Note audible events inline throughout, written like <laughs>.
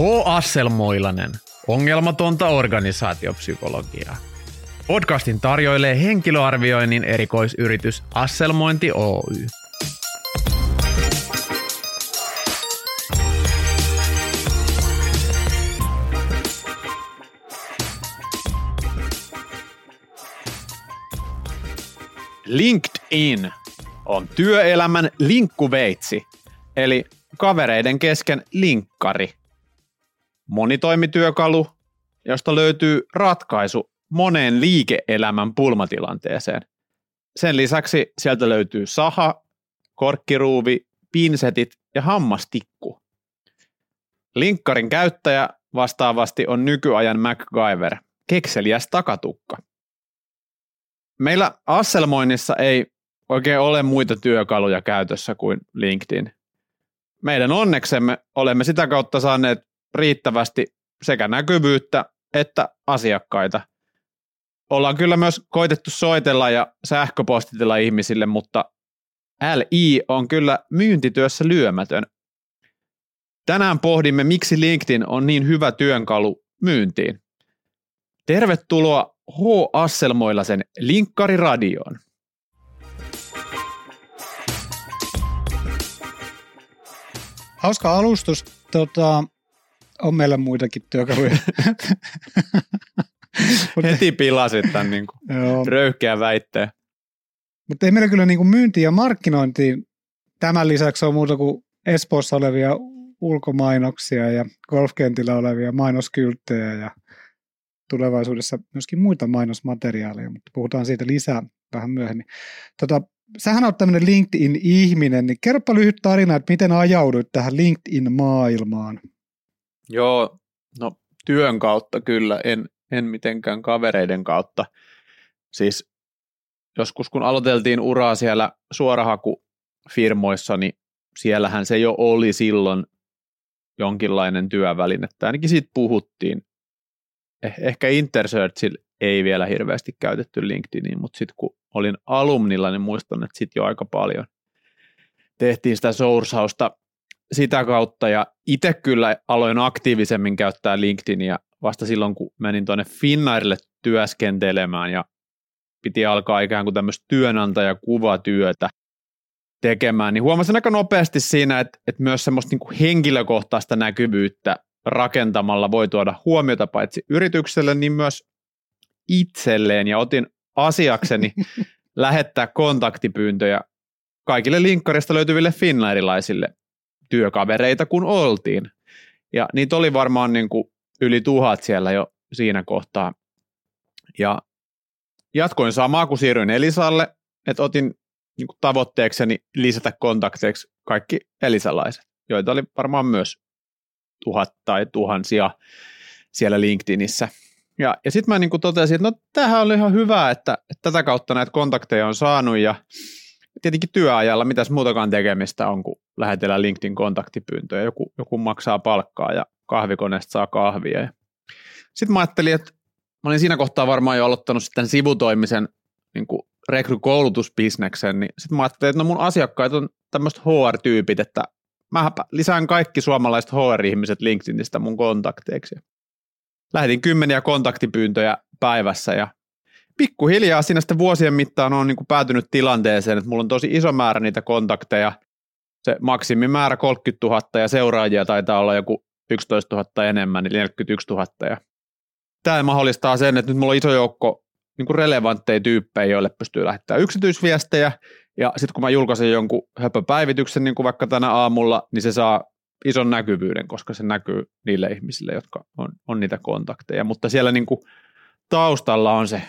H. Asselmoilanen. Ongelmatonta organisaatiopsykologiaa. Podcastin tarjoilee henkilöarvioinnin erikoisyritys Asselmointi Oy. LinkedIn on työelämän linkkuveitsi, eli kavereiden kesken linkkari. Monitoimityökalu, josta löytyy ratkaisu moneen liike-elämän pulmatilanteeseen. Sen lisäksi sieltä löytyy saha, korkkiruuvi, pinsetit ja hammastikku. Linkkarin käyttäjä vastaavasti on nykyajan MacGyver, kekseliäs takatukka. Meillä Asselmoinnissa ei oikein ole muita työkaluja käytössä kuin LinkedIn. Meidän onneksemme olemme sitä kautta saaneet riittävästi sekä näkyvyyttä että asiakkaita. Ollaan kyllä myös koitettu soitella ja sähköpostitella ihmisille, mutta LI on kyllä myyntityössä lyömätön. Tänään pohdimme, miksi LinkedIn on niin hyvä työnkalu myyntiin. Tervetuloa H. Asselmoilasen Linkkariradioon. Hauska alustus. Tota, on meillä muitakin työkaluja. <laughs> Heti pilasit tämän niin kuin röyhkeän väitteen. Mutta ei meillä kyllä niin kuin myyntiin ja markkinointiin tämän lisäksi on muuta kuin Espoossa olevia ulkomainoksia ja golfkentillä olevia mainoskylttejä ja tulevaisuudessa myöskin muita mainosmateriaaleja, mutta puhutaan siitä lisää vähän myöhemmin. Tota, sähän olet tämmöinen LinkedIn-ihminen, niin kerropa lyhyt tarina, että miten ajauduit tähän LinkedIn-maailmaan? Joo, no työn kautta kyllä, en, en mitenkään kavereiden kautta. Siis joskus kun aloiteltiin uraa siellä suorahakufirmoissa, niin siellähän se jo oli silloin jonkinlainen työväline, että ainakin siitä puhuttiin. Eh, ehkä Intersearchil ei vielä hirveästi käytetty LinkedIniin, mutta sitten kun olin alumnilla, niin muistan, että sitten jo aika paljon tehtiin sitä sourcausta sitä kautta. Ja itse kyllä aloin aktiivisemmin käyttää LinkedInia vasta silloin, kun menin tuonne Finnairille työskentelemään. Ja piti alkaa ikään kuin tämmöistä työnantajakuvatyötä tekemään, niin huomasin aika nopeasti siinä, että, että myös semmoista niin kuin henkilökohtaista näkyvyyttä rakentamalla voi tuoda huomiota paitsi yritykselle, niin myös itselleen. Ja otin asiakseni <laughs> lähettää kontaktipyyntöjä kaikille linkkarista löytyville finnairilaisille työkavereita, kun oltiin. Ja niitä oli varmaan niin kuin yli tuhat siellä jo siinä kohtaa. Ja jatkoin samaa, kun siirryin Elisalle, että otin niin kuin tavoitteekseni lisätä kontakteiksi kaikki elisalaiset, joita oli varmaan myös tuhat tai tuhansia siellä LinkedInissä. Ja, ja sitten mä niin kuin totesin, että no tämähän oli ihan hyvä, että, että tätä kautta näitä kontakteja on saanut ja tietenkin työajalla mitäs muutakaan tekemistä on, kun lähetellään LinkedIn kontaktipyyntöjä. Joku, joku maksaa palkkaa ja kahvikoneesta saa kahvia. Sitten mä ajattelin, että mä olin siinä kohtaa varmaan jo aloittanut sitten sivutoimisen niin kuin rekrykoulutusbisneksen, niin sitten mä ajattelin, että no mun asiakkaat on tämmöiset HR-tyypit, että mä lisään kaikki suomalaiset HR-ihmiset LinkedInistä mun kontakteiksi. Lähetin kymmeniä kontaktipyyntöjä päivässä ja pikkuhiljaa siinä sitten vuosien mittaan on niin kuin päätynyt tilanteeseen, että mulla on tosi iso määrä niitä kontakteja, se maksimimäärä 30 000 ja seuraajia taitaa olla joku 11 000 enemmän, eli 41 000. Ja tämä mahdollistaa sen, että nyt mulla on iso joukko niin kuin relevantteja tyyppejä, joille pystyy lähettämään yksityisviestejä, ja sitten kun mä julkaisen jonkun höpöpäivityksen, niin kuin vaikka tänä aamulla, niin se saa ison näkyvyyden, koska se näkyy niille ihmisille, jotka on, on niitä kontakteja. Mutta siellä niin kuin taustalla on se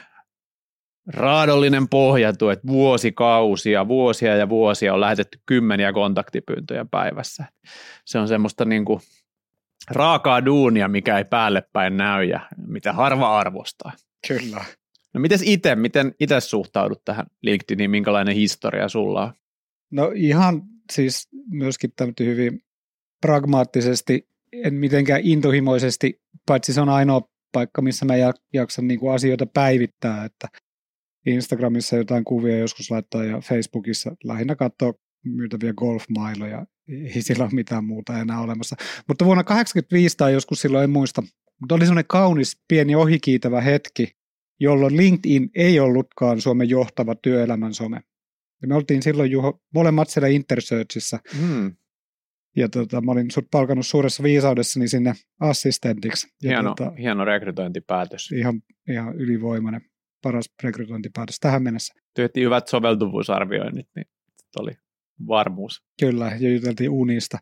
raadollinen pohjatu, että vuosikausia, vuosia ja vuosia on lähetetty kymmeniä kontaktipyyntöjä päivässä. Se on semmoista niin kuin raakaa duunia, mikä ei päälle päin näy ja mitä harva arvostaa. Kyllä. No mites itse, miten itse suhtaudut tähän LinkedIniin, minkälainen historia sulla on? No ihan siis myöskin hyvin pragmaattisesti, en mitenkään intohimoisesti, paitsi se on ainoa paikka, missä mä jaksan niin kuin asioita päivittää, että Instagramissa jotain kuvia joskus laittaa ja Facebookissa lähinnä katsoa myytäviä golfmailoja ei sillä ole mitään muuta enää olemassa. Mutta vuonna 1985 tai joskus silloin, en muista, mutta oli semmoinen kaunis, pieni ohikiitävä hetki, jolloin LinkedIn ei ollutkaan Suomen johtava työelämän some. Ja me oltiin silloin Juho, molemmat siellä Intersearchissa. Hmm. Ja tota, mä olin sut palkannut suuressa viisaudessani sinne assistentiksi. Ja Hieno, tota, hieno rekrytointipäätös. ihan, ihan ylivoimainen, paras rekrytointipäätös tähän mennessä. Työtti hyvät soveltuvuusarvioinnit, niin oli varmuus. Kyllä, ja juteltiin unista.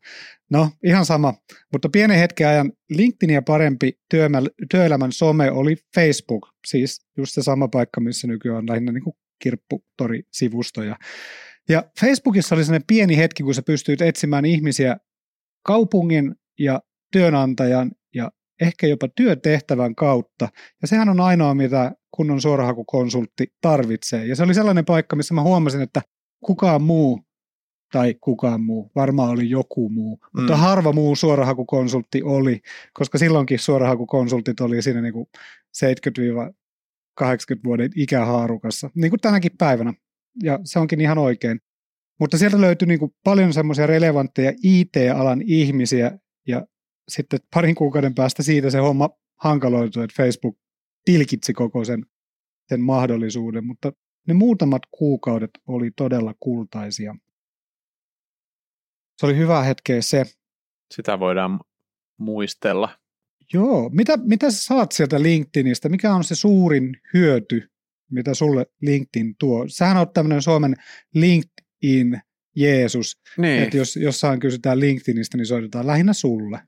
No, ihan sama. Mutta pienen hetken ajan LinkedInia parempi työmä- työelämän some oli Facebook. Siis just se sama paikka, missä nykyään on lähinnä niin kirpputori-sivustoja. Ja Facebookissa oli sellainen pieni hetki, kun sä pystyit etsimään ihmisiä kaupungin ja työnantajan ja ehkä jopa työtehtävän kautta. Ja sehän on ainoa, mitä kunnon suorahakukonsultti tarvitsee. Ja se oli sellainen paikka, missä mä huomasin, että kukaan muu tai kukaan muu, varmaan oli joku muu, mm. mutta harva muu suorahakukonsultti oli, koska silloinkin suorahakukonsultit oli siinä niin kuin 70-80 vuoden ikähaarukassa, niin kuin tänäkin päivänä, ja se onkin ihan oikein. Mutta sieltä löytyi niin kuin paljon semmoisia relevantteja IT-alan ihmisiä, ja sitten parin kuukauden päästä siitä se homma hankaloitui, että Facebook tilkitsi koko sen, sen mahdollisuuden, mutta ne muutamat kuukaudet oli todella kultaisia. Se oli hyvä hetkeä se. Sitä voidaan muistella. Joo, mitä, mitä sä saat sieltä LinkedInistä? Mikä on se suurin hyöty, mitä sulle LinkedIn tuo? Sähän on tämmöinen Suomen LinkedIn Jeesus, Niin, että jos jossain kysytään LinkedInistä, niin soitetaan lähinnä sulle.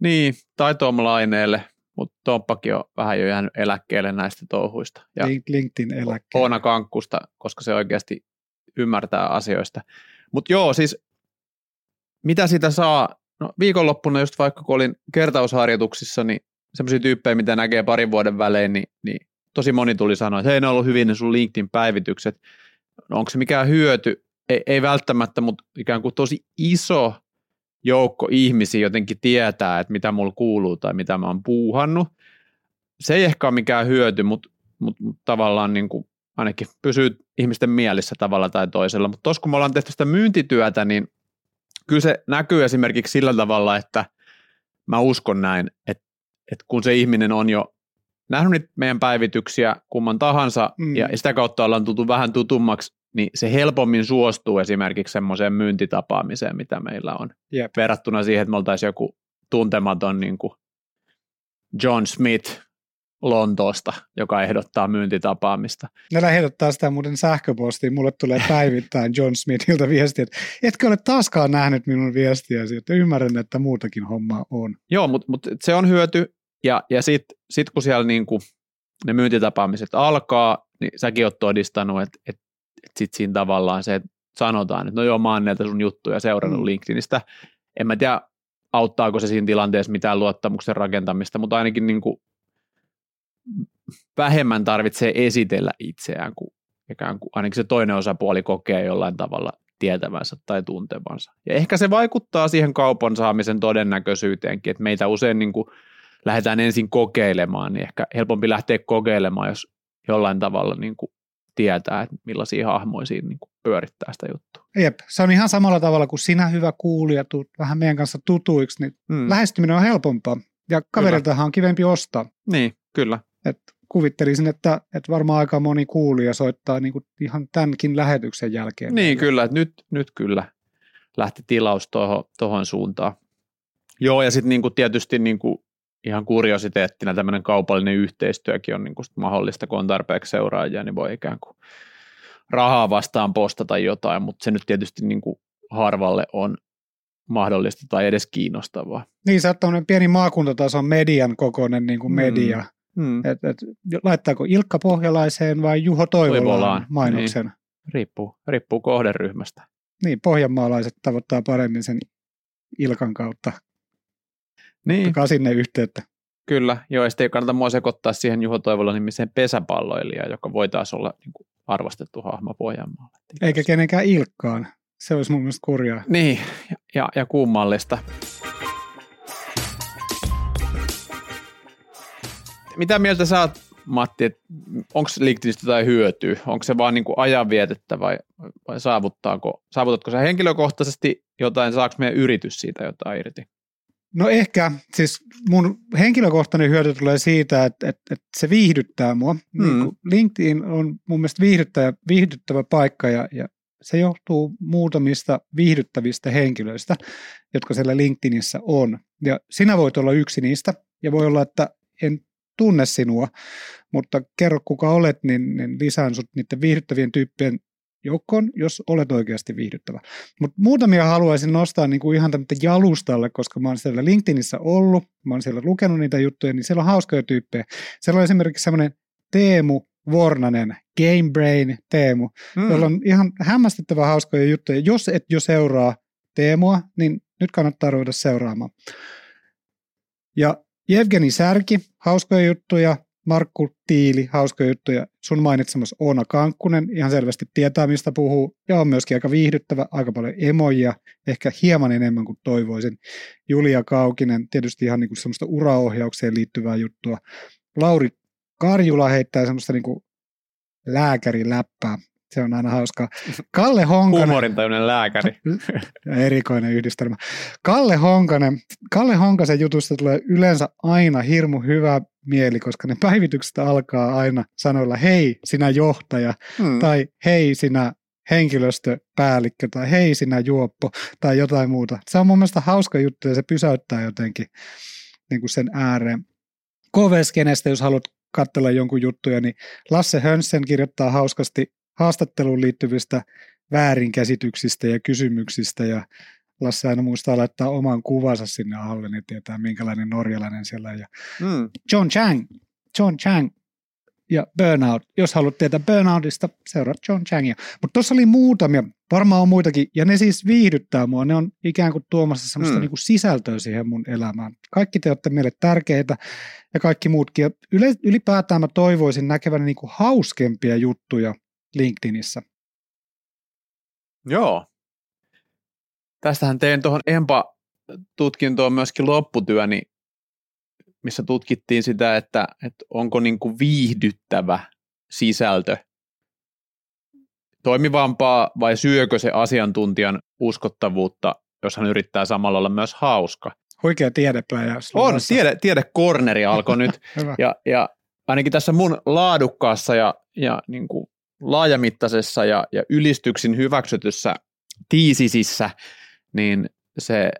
niin tai Tom Laineelle, mutta Tomppakin on vähän jo jäänyt eläkkeelle näistä touhuista. Ja Link- LinkedIn eläkkeelle. Oona Kankkusta, koska se oikeasti ymmärtää asioista. Mutta joo, siis mitä sitä saa? No, viikonloppuna just vaikka kun olin kertausharjoituksissa, niin semmoisia tyyppejä, mitä näkee parin vuoden välein, niin, niin tosi moni tuli sanoa, että hei, ne on ollut hyvin ne sun LinkedIn-päivitykset. No, onko se mikään hyöty? Ei, ei välttämättä, mutta ikään kuin tosi iso joukko ihmisiä jotenkin tietää, että mitä mulla kuuluu tai mitä mä oon puuhannut. Se ei ehkä ole mikään hyöty, mutta, mutta, mutta tavallaan niin kuin ainakin pysyy ihmisten mielissä tavalla tai toisella. Mutta tuossa kun me ollaan tehty sitä myyntityötä, niin kyllä se näkyy esimerkiksi sillä tavalla, että mä uskon näin, että, että kun se ihminen on jo nähnyt niitä meidän päivityksiä kumman tahansa mm. ja sitä kautta ollaan tultu vähän tutummaksi, niin se helpommin suostuu esimerkiksi semmoiseen myyntitapaamiseen, mitä meillä on. Jep. Verrattuna siihen, että me oltaisiin joku tuntematon niin kuin John Smith Lontoosta, joka ehdottaa myyntitapaamista. Ne lähetetään sitä muuten sähköpostiin. Mulle tulee päivittäin John Smithiltä viesti, että etkö ole taaskaan nähnyt minun viestiäsi, että ymmärrän, että muutakin hommaa on. Joo, mutta mut se on hyöty, ja, ja sitten sit kun siellä niinku ne myyntitapaamiset alkaa, niin säkin oot todistanut, että et, et sitten siinä tavallaan se, että sanotaan, että no joo, mä oon näitä sun juttuja seurannut Mm. LinkedInistä. En mä tiedä, auttaako se siinä tilanteessa mitään luottamuksen rakentamista, mutta ainakin niinku vähemmän tarvitsee esitellä itseään, kuin ikään kuin ainakin se toinen osapuoli kokee jollain tavalla tietävänsä tai tuntevansa. Ja ehkä se vaikuttaa siihen kaupan saamisen todennäköisyyteenkin, että meitä usein niin kuin lähdetään ensin kokeilemaan, niin ehkä helpompi lähteä kokeilemaan, jos jollain tavalla niin kuin tietää, että millaisia hahmoja siinä niin kuin pyörittää sitä juttua. Jep, se on ihan samalla tavalla kuin sinä hyvä kuulija, tuut vähän meidän kanssa tutuiksi, niin Mm. lähestyminen on helpompaa. Ja kaveriltahan on kivempi ostaa. Niin, kyllä. Et kuvittelisin, että, että varmaan aika moni kuulija soittaa niin kuin ihan tämänkin lähetyksen jälkeen. Niin, kyllä. Että nyt, nyt kyllä lähti tilaus tuohon, suuntaan. Joo, ja sitten niinku tietysti niinku ihan kuriositeettina tämmöinen kaupallinen yhteistyökin on niinku sit mahdollista, kun on tarpeeksi seuraajia, niin voi ikään kuin rahaa vastaan postata jotain, mutta se nyt tietysti niinku harvalle on mahdollista tai edes kiinnostavaa. Niin, sä oot pieni maakuntatason median kokoinen niin kuin Mm. media. Hmm. Et, et, laittaako Ilkka Pohjalaiseen vai Juho Toivolaan, Toivolaan, mainoksen? Niin. Riippuu, riippuu kohderyhmästä. niin, pohjanmaalaiset tavoittaa paremmin sen Ilkan kautta. Niin, Ottakaa sinne yhteyttä. Kyllä, joo, ja sitten ei kannata mua sekoittaa siihen Juho Toivola nimiseen pesäpalloilijaan, joka voi taas olla niin kuin arvostettu hahmo Pohjanmaalla. Eikä kenenkään Ilkkaan. Se olisi mun mielestä kurjaa. Niin, ja, ja, ja kummallista. Mitä mieltä sä oot Matti, että onko LinkedInistä jotain hyötyä? Onko se vaan niin kuin ajanvietettä vai, vai saavuttaako, saavutatko sä henkilökohtaisesti jotain, saako meidän yritys siitä jotain irti? No ehkä, siis mun henkilökohtainen hyöty tulee siitä, että, että, että se viihdyttää mua. Mm. Niin LinkedIn on mun mielestä viihdyttävä, viihdyttävä paikka ja, ja se johtuu muutamista viihdyttävistä henkilöistä, jotka siellä LinkedInissä on. Ja sinä voit olla yksi niistä, ja voi olla, että en tunne sinua, mutta kerro kuka olet, niin, niin lisään sut niiden viihdyttävien tyyppien joukkoon, jos olet oikeasti viihdyttävä. Mutta muutamia haluaisin nostaa niin kuin ihan tämmöinen jalustalle, koska mä oon siellä LinkedInissä ollut, mä oon siellä lukenut niitä juttuja, niin siellä on hauskoja tyyppejä. Siellä on esimerkiksi semmoinen Teemu Vornanen, Game Brain Teemu, mm. jolla on ihan hämmästyttävän hauskoja juttuja. Jos et jo seuraa Teemua, niin nyt kannattaa ruveta seuraamaan. Ja Jevgeni Särki, hauskoja juttuja, Markku Tiili, hauskoja juttuja. Sun mainitsemas Oona Kankkunen ihan selvästi tietää, mistä puhuu, ja on myöskin aika viihdyttävä, aika paljon emoja, ehkä hieman enemmän kuin toivoisin. Julia Kaukinen, tietysti ihan niin kuin semmoista uraohjaukseen liittyvää juttua. Lauri Karjula heittää semmoista niin kuin lääkäriläppää. Se on aina hauskaa. Kalle Honkanen. Huumorintajuinen lääkäri. <laughs> Erikoinen yhdistelmä. Kalle Honkanen. Kalle Honkasen jutusta tulee yleensä aina hirmu hyvä mieli, koska ne päivitykset alkaa aina sanoilla hei sinä johtaja hmm. tai hei sinä henkilöstöpäällikkö tai hei sinä juoppo tai jotain muuta. Se on mun mielestä hauska juttu ja se pysäyttää jotenkin niin kuin sen ääreen. KV-skenestä, jos haluat katsella jonkun juttuja, niin Lasse Hönsen kirjoittaa hauskasti haastatteluun liittyvistä väärinkäsityksistä ja kysymyksistä ja Lasse aina muistaa laittaa oman kuvansa sinne alle, niin tietää minkälainen norjalainen siellä on. Ja mm. John Chang, John Chang ja Burnout. Jos haluat tietää Burnoutista, seuraa John Changia. Mutta tuossa oli muutamia, varmaan on muitakin, ja ne siis viihdyttää mua. Ne on ikään kuin tuomassa semmoista mm. niinku sisältöä siihen mun elämään. Kaikki te olette meille tärkeitä ja kaikki muutkin. Ja ylipäätään mä toivoisin näkeväni niinku hauskempia juttuja LinkedInissä. Joo. Tästähän tein tuohon EMPA-tutkintoon myöskin lopputyöni, missä tutkittiin sitä, että, että onko niin kuin viihdyttävä sisältö toimivampaa vai syökö se asiantuntijan uskottavuutta, jos hän yrittää samalla olla myös hauska. Huikea tiedepläjä. On, tiede, tiedekorneri alkoi <laughs> nyt. ja, ja ainakin tässä mun laadukkaassa ja, ja niin kuin laajamittaisessa ja, ja ylistyksin hyväksytyssä tiisisissä, niin se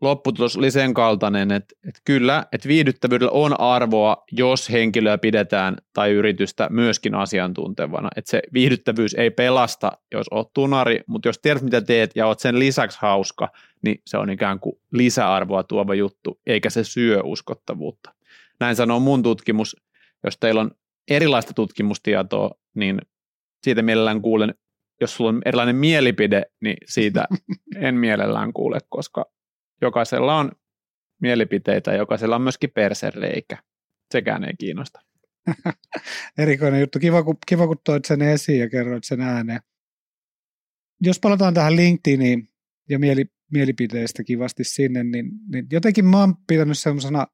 lopputulos oli sen kaltainen, että, että kyllä, että viihdyttävyydellä on arvoa, jos henkilöä pidetään tai yritystä myöskin asiantuntevana. Että se viihdyttävyys ei pelasta, jos oot tunari, mutta jos tiedät mitä teet ja oot sen lisäksi hauska, niin se on ikään kuin lisäarvoa tuova juttu, eikä se syö uskottavuutta. Näin sanoo mun tutkimus. Jos teillä on erilaista tutkimustietoa, niin siitä mielellään kuulen, jos sulla on erilainen mielipide, niin siitä <laughs> en mielellään kuule, koska jokaisella on mielipiteitä, jokaisella on myöskin persereikä. Sekään ei kiinnosta. <laughs> Erikoinen juttu. Kiva kun, kiva, kun toit sen esiin ja kerroit sen ääneen. Jos palataan tähän LinkedIniin ja mieli, mielipiteistä kivasti sinne, niin, niin jotenkin mä oon pitänyt semmoisena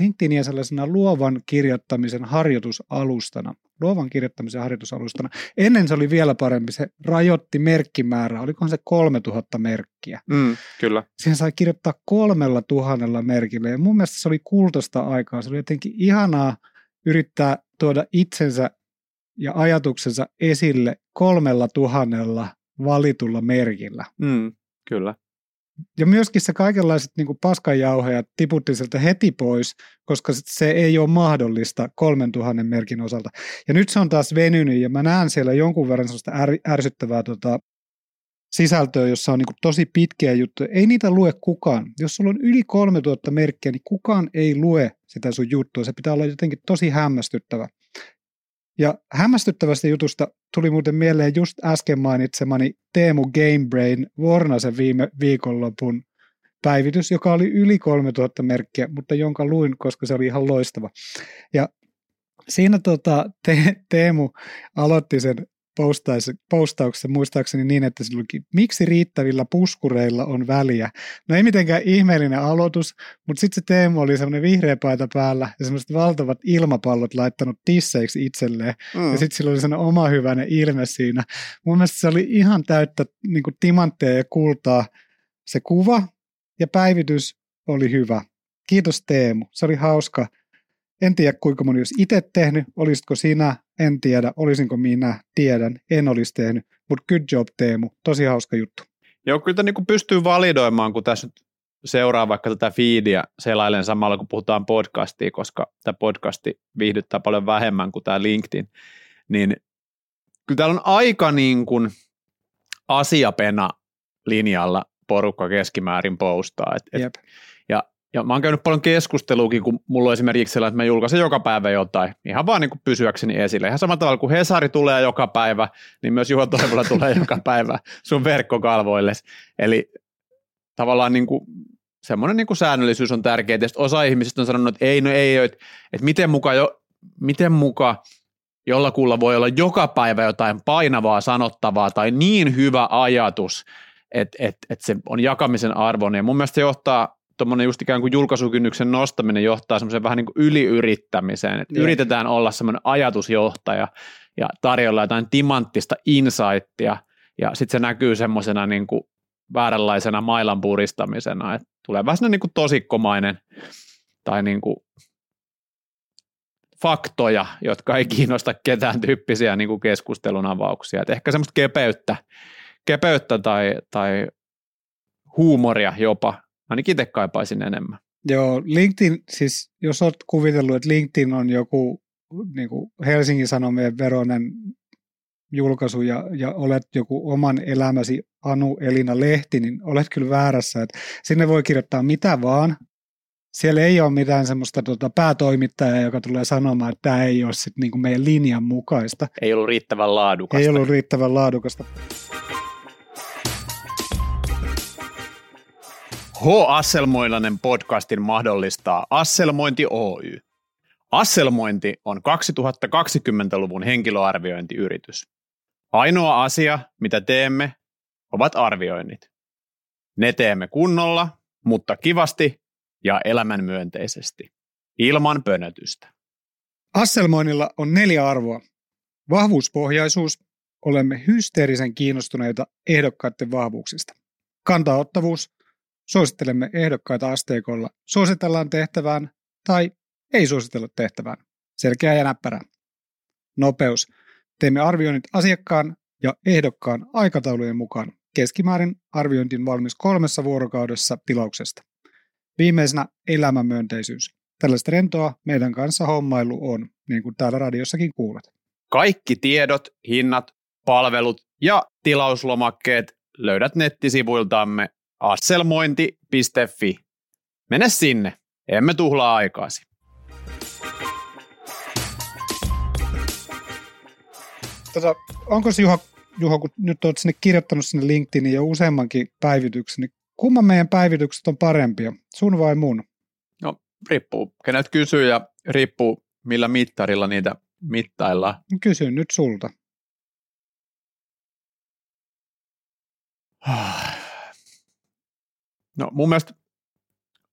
LinkedInia sellaisena luovan kirjoittamisen harjoitusalustana. Luovan kirjoittamisen harjoitusalustana. Ennen se oli vielä parempi, se rajoitti merkkimäärää. Olikohan se 3000 merkkiä? Mm, kyllä. Siihen sai kirjoittaa kolmella tuhannella merkillä. Ja mun mielestä se oli kultaista aikaa. Se oli jotenkin ihanaa yrittää tuoda itsensä ja ajatuksensa esille kolmella tuhannella valitulla merkillä. Mm, kyllä ja myöskin se kaikenlaiset niin paskanjauheja tiputti sieltä heti pois, koska se ei ole mahdollista 3000 merkin osalta. Ja nyt se on taas venynyt ja mä näen siellä jonkun verran sellaista är, ärsyttävää tota, sisältöä, jossa on niin tosi pitkiä juttuja. Ei niitä lue kukaan. Jos sulla on yli 3000 merkkiä, niin kukaan ei lue sitä sun juttua. Se pitää olla jotenkin tosi hämmästyttävä. Ja hämmästyttävästä jutusta tuli muuten mieleen just äsken mainitsemani Teemu Gamebrain Vornasen viime viikonlopun päivitys, joka oli yli 3000 merkkiä, mutta jonka luin, koska se oli ihan loistava. Ja siinä tota, te, Teemu aloitti sen postauksessa muistaakseni niin, että silloinkin, miksi riittävillä puskureilla on väliä. No ei mitenkään ihmeellinen aloitus, mutta sitten se Teemu oli semmoinen vihreä paita päällä ja semmoiset valtavat ilmapallot laittanut tisseiksi itselleen. Mm. Ja sitten sillä oli semmoinen oma hyvänen ilme siinä. Mun mielestä se oli ihan täyttä niin timantteja ja kultaa se kuva ja päivitys oli hyvä. Kiitos Teemu, se oli hauska. En tiedä kuinka moni olisi itse tehnyt, olisitko sinä, en tiedä, olisinko minä, tiedän, en olisi tehnyt, mutta good job Teemu, tosi hauska juttu. Joo, kyllä niin pystyy validoimaan, kun tässä nyt seuraa vaikka tätä feedia selailen samalla, kun puhutaan podcastia, koska tämä podcasti viihdyttää paljon vähemmän kuin tämä LinkedIn, niin kyllä täällä on aika niin kuin asiapena linjalla porukka keskimäärin postaa. Et, et, ja mä oon käynyt paljon keskusteluakin, kun mulla on esimerkiksi sellainen, että mä julkaisen joka päivä jotain, ihan vaan niin kuin pysyäkseni esille. Ihan samalla tavalla kuin Hesari tulee joka päivä, niin myös Juho Toivola tulee <laughs> joka päivä sun verkkokalvoille. Eli tavallaan niin kuin semmoinen niin kuin säännöllisyys on tärkeää. Ja osa ihmisistä on sanonut, että ei, no ei, että, että miten muka, jo, miten muka jollakulla voi olla joka päivä jotain painavaa sanottavaa tai niin hyvä ajatus, että et, et se on jakamisen arvoinen. Ja mun mielestä se johtaa, tuommoinen just ikään kuin julkaisukynnyksen nostaminen johtaa semmoiseen vähän niin kuin yliyrittämiseen, että yeah. yritetään olla semmoinen ajatusjohtaja ja tarjolla jotain timanttista insightia, ja sitten se näkyy semmoisena niin kuin vääränlaisena mailan puristamisena, että tulee vähän niin kuin tosikkomainen tai niin kuin faktoja, jotka ei kiinnosta ketään tyyppisiä niin kuin keskustelun avauksia. Et ehkä semmoista kepeyttä, kepeyttä tai, tai huumoria jopa, ainakin itse kaipaisin enemmän. Joo, LinkedIn, siis jos olet kuvitellut, että LinkedIn on joku niin kuin Helsingin Sanomien veronen julkaisu ja, ja olet joku oman elämäsi Anu Elina Lehti, niin olet kyllä väärässä. Että sinne voi kirjoittaa mitä vaan. Siellä ei ole mitään semmoista tota, päätoimittajaa, joka tulee sanomaan, että tämä ei ole sit niinku meidän linjan mukaista. Ei ollut riittävän laadukasta. Ei ollut riittävän laadukasta. H. Asselmoilainen podcastin mahdollistaa Asselmointi Oy. Asselmointi on 2020-luvun henkilöarviointiyritys. Ainoa asia, mitä teemme, ovat arvioinnit. Ne teemme kunnolla, mutta kivasti ja elämänmyönteisesti, ilman pönötystä. Asselmoinnilla on neljä arvoa. Vahvuuspohjaisuus, olemme hysteerisen kiinnostuneita ehdokkaiden vahvuuksista. Kantaottavuus, suosittelemme ehdokkaita asteikolla, suositellaan tehtävään tai ei suositella tehtävään. Selkeä ja näppärä. Nopeus, teemme arvioinnit asiakkaan ja ehdokkaan aikataulujen mukaan. Keskimäärin arviointin valmis kolmessa vuorokaudessa tilauksesta. Viimeisenä elämänmyönteisyys. Tällaista rentoa meidän kanssa hommailu on, niin kuin täällä radiossakin kuulet. Kaikki tiedot, hinnat, palvelut ja tilauslomakkeet löydät nettisivuiltamme asselmointi.fi. Mene sinne, emme tuhlaa aikaasi. Tota, onko Juha, Juha, kun nyt olet sinne kirjoittanut sinne LinkedIniin jo useammankin päivityksen, niin kumman meidän päivitykset on parempia, sun vai mun? No riippuu, kenet kysyy ja riippuu millä mittarilla niitä mittaillaan. Kysyn nyt sulta. No mun mielestä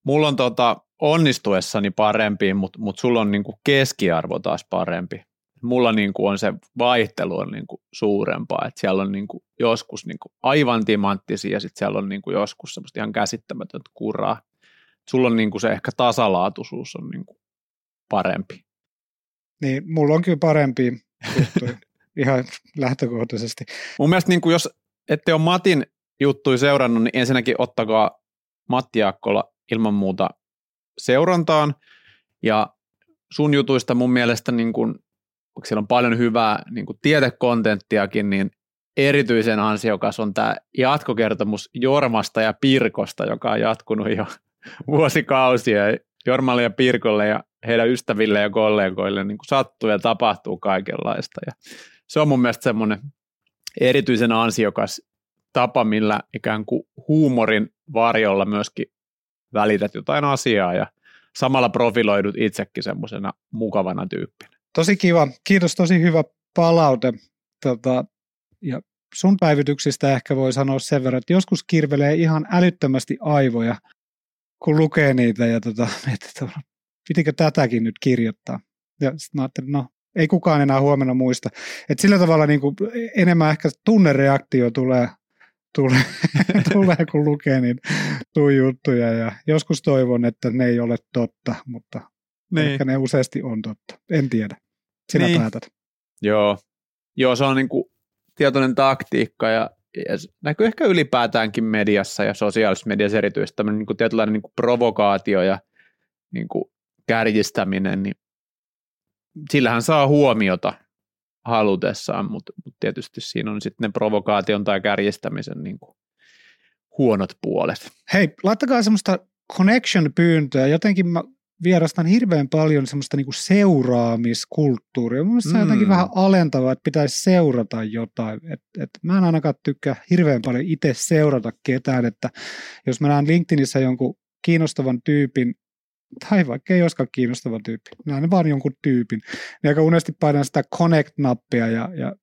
mulla on tota onnistuessani parempi, mutta mut sulla on niinku keskiarvo taas parempi. Mulla niinku on se vaihtelu on niinku suurempaa, että siellä on niinku joskus niinku aivan timanttisia ja sitten siellä on niinku joskus semmoista ihan käsittämätöntä kuraa. Sulla on niinku se ehkä tasalaatuisuus on niinku parempi. Niin, mulla on kyllä parempi <laughs> ihan lähtökohtaisesti. Mun mielestä niinku jos ette ole Matin juttui seurannut, niin ensinnäkin ottakaa Matti Jaakkola ilman muuta seurantaan. Ja sun jutuista mun mielestä, niin kun, siellä on paljon hyvää niin kun tietekontenttiakin, niin erityisen ansiokas on tämä jatkokertomus Jormasta ja Pirkosta, joka on jatkunut jo <laughs> vuosikausia. Jormalle ja Pirkolle ja heidän ystäville ja kollegoille niin sattuu ja tapahtuu kaikenlaista. Ja se on mun mielestä semmoinen erityisen ansiokas tapa, millä ikään kuin huumorin varjolla myöskin välität jotain asiaa ja samalla profiloidut itsekin semmoisena mukavana tyyppinä. Tosi kiva. Kiitos, tosi hyvä palaute. tota, ja sun päivityksistä ehkä voi sanoa sen verran, että joskus kirvelee ihan älyttömästi aivoja, kun lukee niitä ja tota, <laughs> että pitikö tätäkin nyt kirjoittaa. Ja sitten mä ajattelin, no ei kukaan enää huomenna muista. Et sillä tavalla niin kuin enemmän ehkä tunnereaktio tulee, tulee, <laughs> tulee kun lukee niin tuu juttuja. Ja joskus toivon, että ne ei ole totta, mutta niin. ehkä ne useasti on totta. En tiedä. Sinä niin. päätät. Joo. Joo, se on niin kuin tietoinen taktiikka ja, ja näkyy ehkä ylipäätäänkin mediassa ja sosiaalisessa mediassa erityisesti tämmöinen niin kuin tietynlainen niin kuin provokaatio ja niin kuin kärjistäminen, niin sillähän saa huomiota halutessaan, mutta, mutta tietysti siinä on sitten ne provokaation tai kärjistämisen niin kuin huonot puolet. Hei, laittakaa semmoista connection-pyyntöä. Jotenkin mä vierastan hirveän paljon semmoista niinku seuraamiskulttuuria. Mun mielestä mm. se on jotenkin mm. vähän alentavaa, että pitäisi seurata jotain. Et, et mä en ainakaan tykkää hirveän paljon itse seurata ketään, että jos mä näen LinkedInissä jonkun kiinnostavan tyypin, tai vaikka ei olisikaan kiinnostava tyyppi, näen vaan jonkun tyypin, niin aika unesti painan sitä connect-nappia ja, ja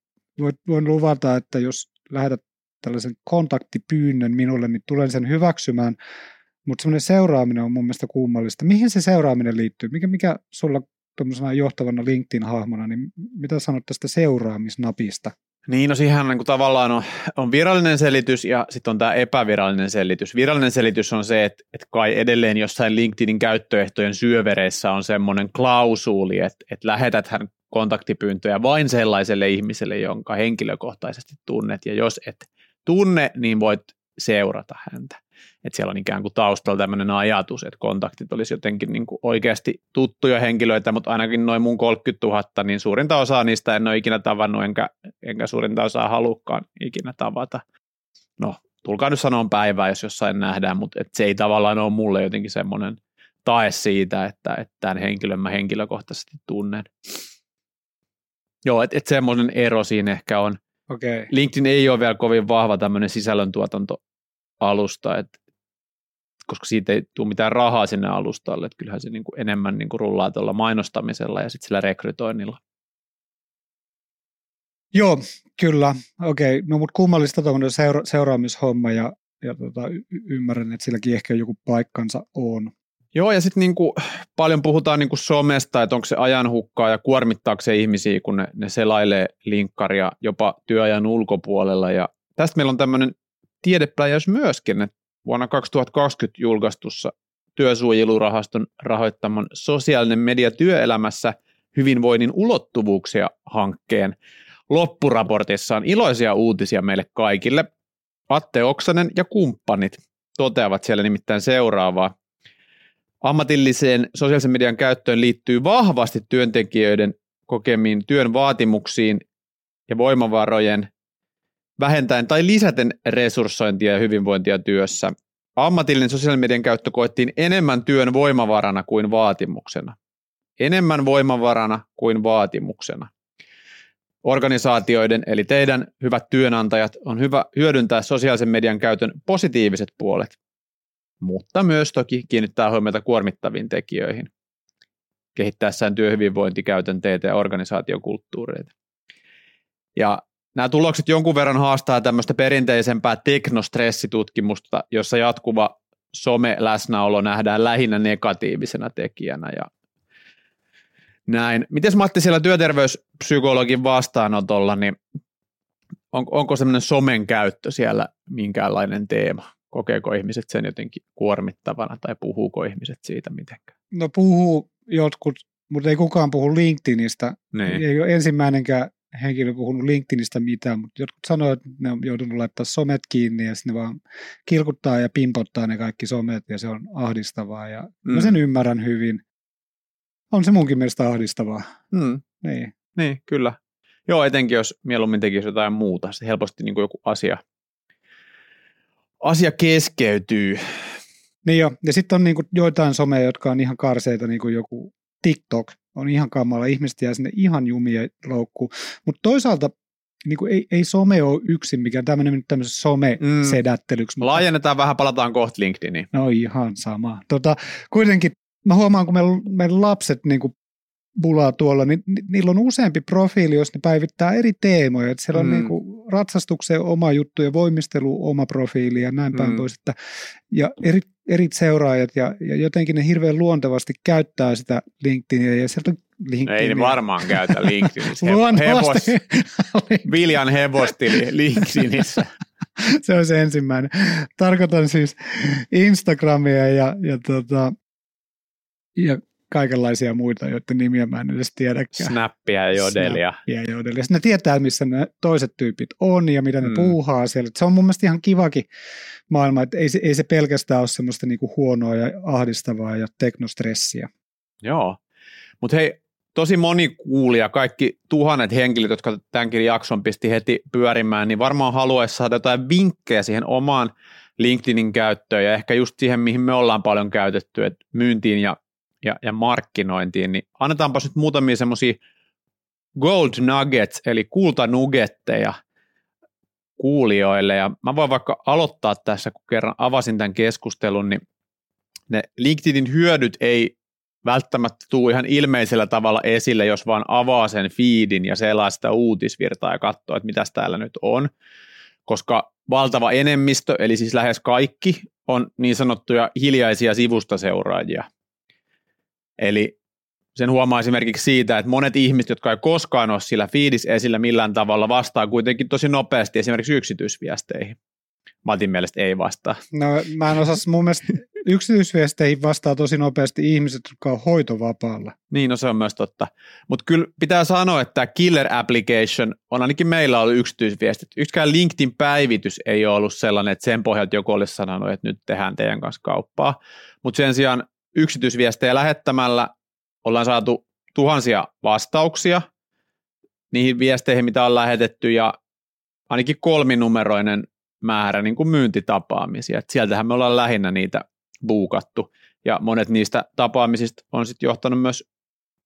voin luvata, että jos lähetät tällaisen kontaktipyynnön minulle, niin tulen sen hyväksymään, mutta semmoinen seuraaminen on mun mielestä kummallista. Mihin se seuraaminen liittyy? Mikä, mikä sulla tuommoisena johtavana LinkedIn-hahmona, niin mitä sanot tästä seuraamisnapista? Niin, no siihen niin kuin tavallaan on, on virallinen selitys ja sitten on tämä epävirallinen selitys. Virallinen selitys on se, että, että kai edelleen jossain LinkedInin käyttöehtojen syövereissä on semmoinen klausuuli, että, että lähetät hän kontaktipyyntöjä vain sellaiselle ihmiselle, jonka henkilökohtaisesti tunnet, ja jos et tunne, niin voit seurata häntä. Että siellä on ikään kuin taustalla tämmöinen ajatus, että kontaktit olisi jotenkin niin kuin oikeasti tuttuja henkilöitä, mutta ainakin noin mun 30 000, niin suurinta osaa niistä en ole ikinä tavannut, enkä, enkä suurinta osaa halukkaan ikinä tavata. No, tulkaa nyt sanoa päivää, jos jossain nähdään, mutta et se ei tavallaan ole mulle jotenkin semmoinen tae siitä, että, että tämän henkilön mä henkilökohtaisesti tunnen. Joo, että et semmoinen ero siinä ehkä on. Okay. LinkedIn ei ole vielä kovin vahva tämmöinen sisällöntuotantoalusta, että koska siitä ei tule mitään rahaa sinne alustalle, että kyllähän se niin kuin enemmän niin kuin rullaa tuolla mainostamisella ja sitten sillä rekrytoinnilla. Joo, kyllä. Okei, okay. no mutta kummallista tuon seura- seuraamishomma ja, ja tota, y- ymmärrän, että silläkin ehkä joku paikkansa on. Joo, ja sitten niinku, paljon puhutaan niinku somesta, että onko se ajanhukkaa ja kuormittaako se ihmisiä, kun ne, ne selailee linkkaria jopa työajan ulkopuolella. Ja tästä meillä on tämmöinen tiedepläjäys myöskin, että vuonna 2020 julkaistussa työsuojelurahaston rahoittaman sosiaalinen media työelämässä hyvinvoinnin ulottuvuuksia hankkeen loppuraportissa on iloisia uutisia meille kaikille. Atte Oksanen ja kumppanit toteavat siellä nimittäin seuraavaa. Ammatilliseen sosiaalisen median käyttöön liittyy vahvasti työntekijöiden kokemiin työn vaatimuksiin ja voimavarojen vähentäen tai lisäten resurssointia ja hyvinvointia työssä. Ammatillinen sosiaalisen median käyttö koettiin enemmän työn voimavarana kuin vaatimuksena. Enemmän voimavarana kuin vaatimuksena. Organisaatioiden eli teidän hyvät työnantajat on hyvä hyödyntää sosiaalisen median käytön positiiviset puolet, mutta myös toki kiinnittää huomiota kuormittaviin tekijöihin kehittäessään työhyvinvointikäytänteitä ja organisaatiokulttuureita. Ja Nämä tulokset jonkun verran haastaa tämmöistä perinteisempää teknostressitutkimusta, jossa jatkuva some-läsnäolo nähdään lähinnä negatiivisena tekijänä ja näin. Miten Matti siellä työterveyspsykologin vastaanotolla, niin on, onko semmoinen somen käyttö siellä minkäänlainen teema? Kokeeko ihmiset sen jotenkin kuormittavana tai puhuuko ihmiset siitä mitenkään? No puhuu jotkut, mutta ei kukaan puhu LinkedInistä. Niin. Ei ole ensimmäinenkään henkilö puhunut LinkedInistä mitään, mutta jotkut sanoivat, että ne on joutunut laittaa somet kiinni ja sitten ne vaan kilkuttaa ja pimpottaa ne kaikki somet ja se on ahdistavaa ja mm. mä sen ymmärrän hyvin. On se munkin mielestä ahdistavaa. Mm. Niin. niin, kyllä. Joo, etenkin jos mieluummin tekisi jotain muuta, se helposti niin kuin joku asia, asia keskeytyy. Niin jo, ja sitten on niin kuin joitain someja, jotka on ihan karseita, niin kuin joku TikTok, on ihan kamala. Ihmiset jää sinne ihan jumia loukkuun. Mutta toisaalta niin kuin ei, ei some ole yksin, mikä tämmöinen nyt tämmöisen some-sedättelyksi. Mm. Laajennetaan vähän, palataan kohta LinkedIniin. No ihan sama. Tota, kuitenkin mä huomaan, kun meillä, meillä lapset niin kuin bulaa tuolla, niin ni, niillä on useampi profiili, jos ne päivittää eri teemoja. Että siellä on Mm. niin kuin ratsastukseen oma juttu ja voimistelu oma profiili ja näin päin Mm. pois. Että, ja eri, eri seuraajat ja, ja jotenkin ne hirveän luontevasti käyttää sitä LinkedInia ja sieltä LinkedInia. Ei ne varmaan käytä <laughs> <laughs> LinkedInissä. Hevos, Viljan hevostili LinkedInissä. se on se ensimmäinen. Tarkoitan siis Instagramia ja, ja, tota, ja kaikenlaisia muita, joiden nimiä mä en edes tiedäkään. Snappia ja jodelia. Ja joudelle. Ne tietää, missä ne toiset tyypit on ja mitä ne Mm. puuhaa siellä. Se on mun mielestä ihan kivakin maailma, että ei se, ei se pelkästään ole semmoista niinku huonoa ja ahdistavaa ja teknostressiä. Joo. Mutta hei, tosi moni kuulija, kaikki tuhannet henkilöt, jotka tämänkin jakson pisti heti pyörimään, niin varmaan haluaisi saada jotain vinkkejä siihen omaan LinkedInin käyttöön ja ehkä just siihen, mihin me ollaan paljon käytetty, että myyntiin ja, ja, ja markkinointiin, niin annetaanpa nyt muutamia semmoisia gold nuggets, eli kultanugetteja kuulijoille, ja mä voin vaikka aloittaa tässä, kun kerran avasin tämän keskustelun, niin ne LinkedInin hyödyt ei välttämättä tuu ihan ilmeisellä tavalla esille, jos vaan avaa sen feedin ja selaa sitä uutisvirtaa ja katsoo, että mitäs täällä nyt on, koska valtava enemmistö, eli siis lähes kaikki, on niin sanottuja hiljaisia sivustaseuraajia. Eli sen huomaa esimerkiksi siitä, että monet ihmiset, jotka ei koskaan ole sillä feedissä esillä millään tavalla, vastaa kuitenkin tosi nopeasti esimerkiksi yksityisviesteihin. Matin mielestä ei vastaa. No mä en osaa, mun mielestä yksityisviesteihin vastaa tosi nopeasti ihmiset, jotka on hoitovapaalla. Niin, no se on myös totta. Mutta kyllä pitää sanoa, että tämä killer application on ainakin meillä ollut yksityisviestit. Yksikään LinkedIn-päivitys ei ole ollut sellainen, että sen pohjalta joku olisi sanonut, että nyt tehdään teidän kanssa kauppaa. Mutta sen sijaan yksityisviestejä lähettämällä ollaan saatu tuhansia vastauksia niihin viesteihin, mitä on lähetetty, ja ainakin kolminumeroinen määrä niin kuin myyntitapaamisia. Et sieltähän me ollaan lähinnä niitä buukattu, ja monet niistä tapaamisista on sitten johtanut myös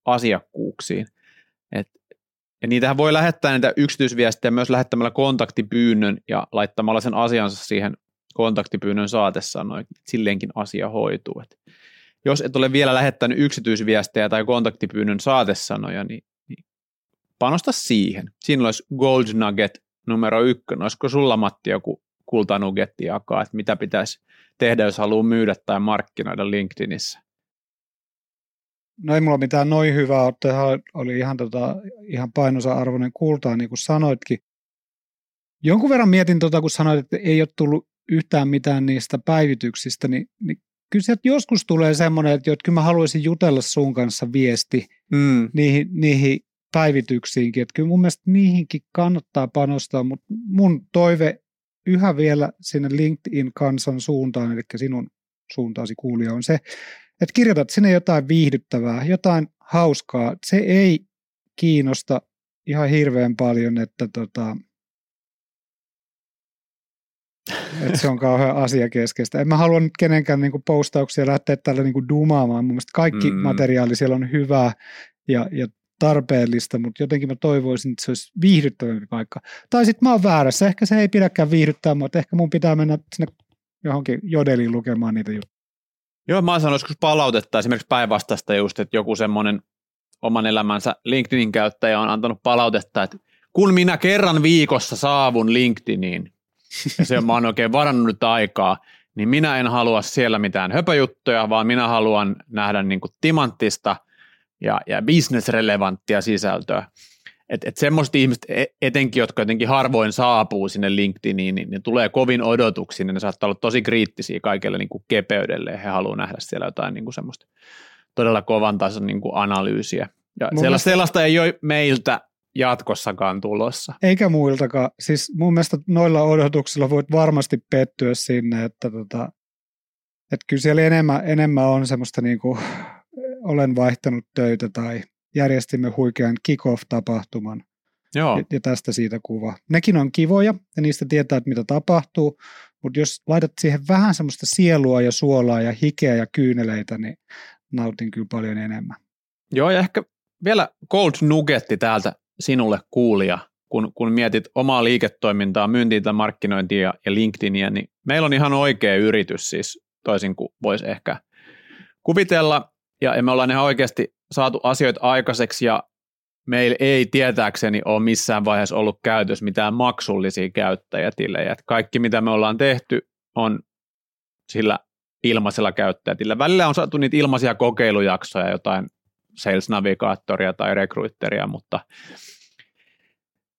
asiakkuuksiin. Et, ja niitähän voi lähettää niitä yksityisviestejä myös lähettämällä kontaktipyynnön ja laittamalla sen asiansa siihen kontaktipyynnön saatesanoin. Silleenkin asia hoituu. Et jos et ole vielä lähettänyt yksityisviestejä tai kontaktipyynnön saatesanoja, niin, niin panosta siihen. Siinä olisi Gold Nugget numero ykkönen. Olisiko sulla Matti joku kultanugetti jakaa, että mitä pitäisi tehdä, jos haluaa myydä tai markkinoida LinkedInissä? No ei mulla mitään noin hyvää ole. Oli ihan, tota, ihan painosa arvoinen kultaa, niin kuin sanoitkin. Jonkun verran mietin, tota, kun sanoit, että ei ole tullut yhtään mitään niistä päivityksistä, niin, niin kyllä sieltä joskus tulee semmoinen, että, että kyllä mä haluaisin jutella sun kanssa viesti Mm. niihin, niihin päivityksiinkin. Että kyllä mun mielestä niihinkin kannattaa panostaa, mutta mun toive yhä vielä sinne LinkedIn-kansan suuntaan, eli sinun suuntaasi kuulija on se, että kirjoitat sinne jotain viihdyttävää, jotain hauskaa. Se ei kiinnosta ihan hirveän paljon, että, tota, että se on kauhean asiakeskeistä. En mä halua nyt kenenkään niinku postauksia lähteä tällä niinku dumaamaan. Mun mielestä kaikki Mm. materiaali siellä on hyvää ja, ja tarpeellista, mutta jotenkin mä toivoisin, että se olisi viihdyttävämpi paikka. Tai sitten mä oon väärässä, ehkä se ei pidäkään viihdyttää, mutta ehkä mun pitää mennä sinne johonkin jodeliin lukemaan niitä juttuja. Joo, mä oon sanonut joskus palautetta esimerkiksi päinvastaista just, että joku semmoinen oman elämänsä LinkedInin käyttäjä on antanut palautetta, että kun minä kerran viikossa saavun LinkedIniin, ja se mä oon oikein varannut nyt aikaa, niin minä en halua siellä mitään höpöjuttuja, vaan minä haluan nähdä niin kuin timanttista ja, ja business-relevanttia sisältöä. Että et semmoiset ihmiset e- etenkin, jotka jotenkin harvoin saapuu sinne LinkedIniin, niin ne tulee kovin odotuksiin, ja ne saattaa olla tosi kriittisiä kaikelle niin kuin kepeydelle, ja he haluaa nähdä siellä jotain niin kuin semmoista todella kovan tason niin kuin analyysiä. Ja sellaista, mielestä- sellaista ei ole meiltä jatkossakaan tulossa. Eikä muiltakaan. Siis mun mielestä noilla odotuksilla voit varmasti pettyä sinne, että, tota, että kyllä siellä enemmän, enemmän on semmoista niin kuin, olen vaihtanut töitä tai järjestimme huikean kick-off-tapahtuman Joo, ja, ja tästä siitä kuva. Nekin on kivoja ja niistä tietää, että mitä tapahtuu, mutta jos laitat siihen vähän semmoista sielua ja suolaa ja hikeä ja kyyneleitä, niin nautin kyllä paljon enemmän. Joo, ja ehkä vielä Gold Nuggetti täältä sinulle kuulija, kun, kun mietit omaa liiketoimintaa, myyntiä tai markkinointia ja, LinkedInia, niin meillä on ihan oikea yritys siis, toisin kuin voisi ehkä kuvitella, ja, ja me ollaan ihan oikeasti saatu asioita aikaiseksi ja meillä ei tietääkseni ole missään vaiheessa ollut käytössä mitään maksullisia käyttäjätilejä. Että kaikki mitä me ollaan tehty on sillä ilmaisella käyttäjätillä. Välillä on saatu niitä ilmaisia kokeilujaksoja, jotain Sales Navigaattoria tai Recruiteria, mutta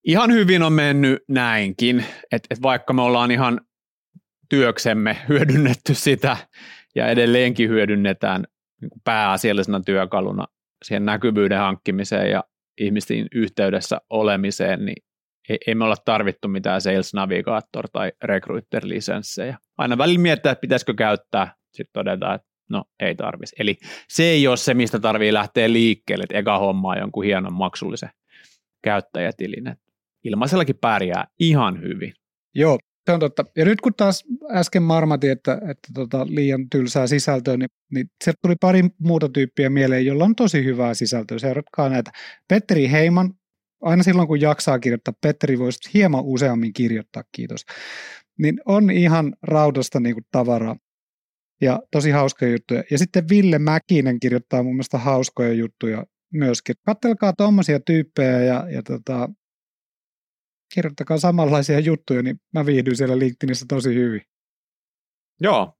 ihan hyvin on mennyt näinkin, että et vaikka me ollaan ihan työksemme hyödynnetty sitä ja edelleenkin hyödynnetään niin pääasiallisena työkaluna siihen näkyvyyden hankkimiseen ja ihmisten yhteydessä olemiseen, niin ei, ei me olla tarvittu mitään Sales Navigator tai Recruiter lisenssejä. Aina välillä miettää, että pitäisikö käyttää, sitten todetaan, että no ei tarvitsisi. Eli se ei ole se, mistä tarvii lähteä liikkeelle, että eka hommaa jonkun hienon maksullisen käyttäjätilin. Ilmaisellakin pärjää ihan hyvin. Joo, se on totta. Ja nyt kun taas äsken marmati, että, että tota, liian tylsää sisältöä, niin, niin sieltä tuli pari muuta tyyppiä mieleen, jolla on tosi hyvää sisältöä. Seuratkaa näitä. Petteri Heiman, aina silloin kun jaksaa kirjoittaa, Petteri voisi hieman useammin kirjoittaa, kiitos. Niin on ihan raudasta niin kuin tavaraa ja tosi hauskoja juttuja. Ja sitten Ville Mäkinen kirjoittaa mun mielestä hauskoja juttuja myöskin. Kattelkaa tuommoisia tyyppejä ja, ja tota, kirjoittakaa samanlaisia juttuja, niin mä viihdyin siellä LinkedInissä tosi hyvin. Joo.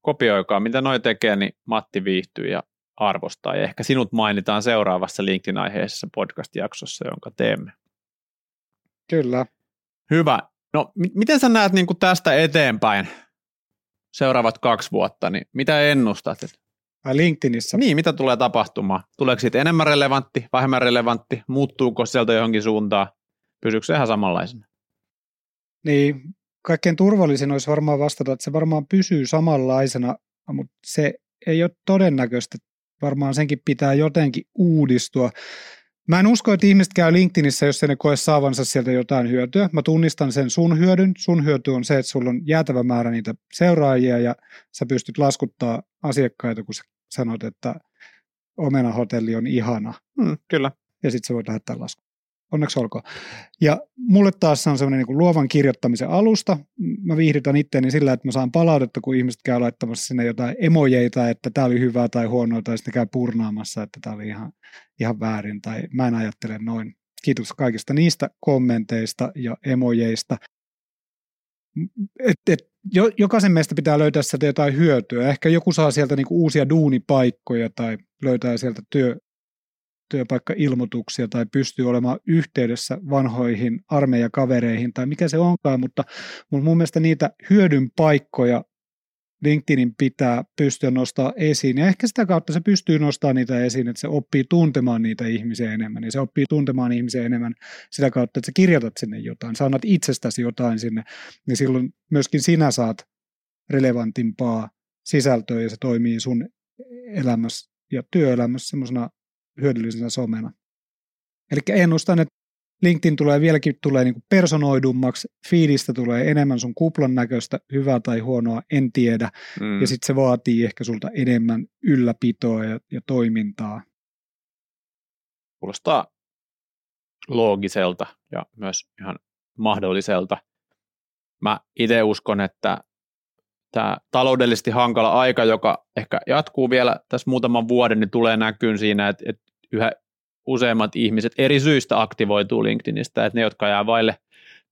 Kopioikaa, mitä noi tekee, niin Matti viihtyy ja arvostaa. Ja ehkä sinut mainitaan seuraavassa LinkedIn-aiheisessa podcast-jaksossa, jonka teemme. Kyllä. Hyvä. No, m- miten sä näet niin tästä eteenpäin seuraavat kaksi vuotta, niin mitä ennustat? Ai LinkedInissä? Niin, mitä tulee tapahtumaan? Tuleeko siitä enemmän relevantti, vähemmän relevantti? Muuttuuko sieltä johonkin suuntaan? Pysyykö se ihan samanlaisena? Niin, kaikkein turvallisin olisi varmaan vastata, että se varmaan pysyy samanlaisena, mutta se ei ole todennäköistä. Varmaan senkin pitää jotenkin uudistua. Mä en usko, että ihmiset käy LinkedInissä, jos ne koe saavansa sieltä jotain hyötyä. Mä tunnistan sen sun hyödyn. Sun hyöty on se, että sulla on jäätävä määrä niitä seuraajia ja sä pystyt laskuttaa asiakkaita, kun sä sanot, että omenahotelli on ihana. Hmm, kyllä. Ja sitten sä voit lähettää lasku. Onneksi olkoon. Ja mulle taas se on semmoinen niin luovan kirjoittamisen alusta. Mä viihdytän itteeni sillä, että mä saan palautetta, kun ihmiset käy laittamassa sinne jotain emojeita, että tämä oli hyvää tai huonoa, tai sitten käy purnaamassa, että tämä oli ihan, ihan väärin, tai mä en ajattele noin. Kiitos kaikista niistä kommenteista ja emojeista. Et, et, jo, jokaisen meistä pitää löytää sieltä jotain hyötyä. Ehkä joku saa sieltä niinku uusia duunipaikkoja tai löytää sieltä työ, työpaikkailmoituksia tai pystyy olemaan yhteydessä vanhoihin armeijakavereihin tai mikä se onkaan, mutta mun mielestä niitä hyödyn paikkoja LinkedInin pitää pystyä nostaa esiin. Ja ehkä sitä kautta se pystyy nostamaan niitä esiin, että se oppii tuntemaan niitä ihmisiä enemmän. Ja se oppii tuntemaan ihmisiä enemmän sitä kautta, että sä kirjoitat sinne jotain, sä annat itsestäsi jotain sinne. Niin silloin myöskin sinä saat relevantimpaa sisältöä ja se toimii sun elämässä ja työelämässä semmoisena hyödyllisenä somena. Eli ennustan, että LinkedIn tulee vieläkin tulee niin kuin personoidummaksi, fiidistä tulee enemmän sun kuplan näköistä, hyvää tai huonoa, en tiedä. Mm. Ja sitten se vaatii ehkä sulta enemmän ylläpitoa ja, ja toimintaa. Kuulostaa loogiselta ja myös ihan mahdolliselta. Mä itse uskon, että tämä taloudellisesti hankala aika, joka ehkä jatkuu vielä tässä muutaman vuoden, niin tulee näkyyn siinä, että, että yhä useimmat ihmiset eri syistä aktivoituu LinkedInistä, että ne, jotka jää vaille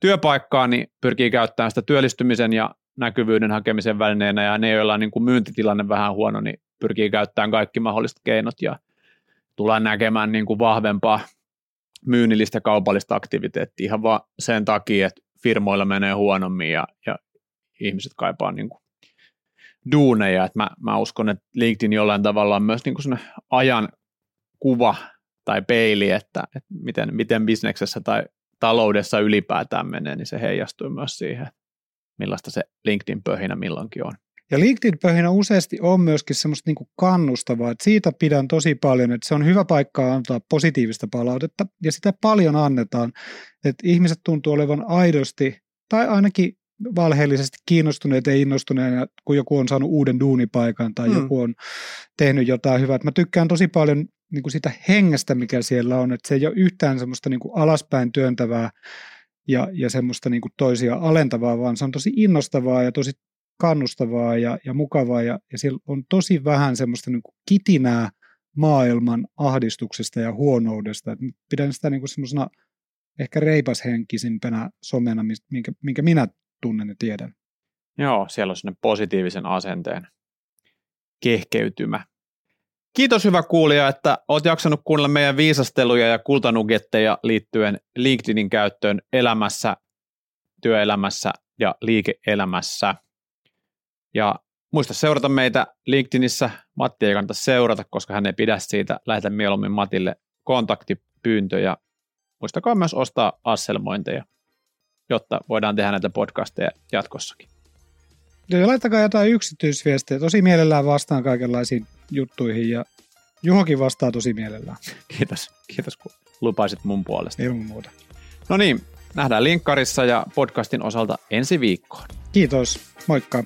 työpaikkaa, niin pyrkii käyttämään sitä työllistymisen ja näkyvyyden hakemisen välineenä, ja ne, joilla on niin kuin myyntitilanne vähän huono, niin pyrkii käyttämään kaikki mahdolliset keinot, ja tullaan näkemään niin kuin vahvempaa myynnillistä kaupallista aktiviteettia ihan vaan sen takia, että firmoilla menee huonommin ja, ja ihmiset kaipaa niin kuin duuneja. Et mä, mä uskon, että LinkedIn jollain tavalla on myös niin kuin ajan kuva tai peili, että, että miten, miten bisneksessä tai taloudessa ylipäätään menee, niin se heijastuu myös siihen, millaista se LinkedIn-pöhinä milloinkin on. Ja LinkedIn-pöhinä useasti on myöskin semmoista niin kannustavaa, että siitä pidän tosi paljon, että se on hyvä paikka antaa positiivista palautetta, ja sitä paljon annetaan, että ihmiset tuntuu olevan aidosti, tai ainakin valheellisesti kiinnostuneet ja innostuneet, kun joku on saanut uuden duunipaikan tai hmm. joku on tehnyt jotain hyvää. Mä tykkään tosi paljon niin kuin sitä hengestä, mikä siellä on, että se ei ole yhtään semmoista niin kuin alaspäin työntävää ja, ja semmoista niin kuin toisia alentavaa, vaan se on tosi innostavaa ja tosi kannustavaa ja, ja mukavaa ja, ja siellä on tosi vähän semmoista niin kuin kitinää maailman ahdistuksesta ja huonoudesta. Et pidän sitä niin semmoisena ehkä reipashenkisimpänä somena, minkä, minkä minä tunnen ja tiedän. Joo, siellä on sellainen positiivisen asenteen kehkeytymä. Kiitos hyvä kuulija, että olet jaksanut kuunnella meidän viisasteluja ja kultanugetteja liittyen LinkedInin käyttöön elämässä, työelämässä ja liike-elämässä. Ja muista seurata meitä LinkedInissä. Matti ei kannata seurata, koska hän ei pidä siitä. Lähetä mieluummin Matille kontaktipyyntö ja muistakaa myös ostaa asselmointeja, jotta voidaan tehdä näitä podcasteja jatkossakin. Ja laittakaa jotain yksityisviestejä. Tosi mielellään vastaan kaikenlaisiin juttuihin ja Juhokin vastaa tosi mielellään. Kiitos, kiitos kun lupasit mun puolesta. Ilman muuta. No niin, nähdään linkkarissa ja podcastin osalta ensi viikkoon. Kiitos, moikka.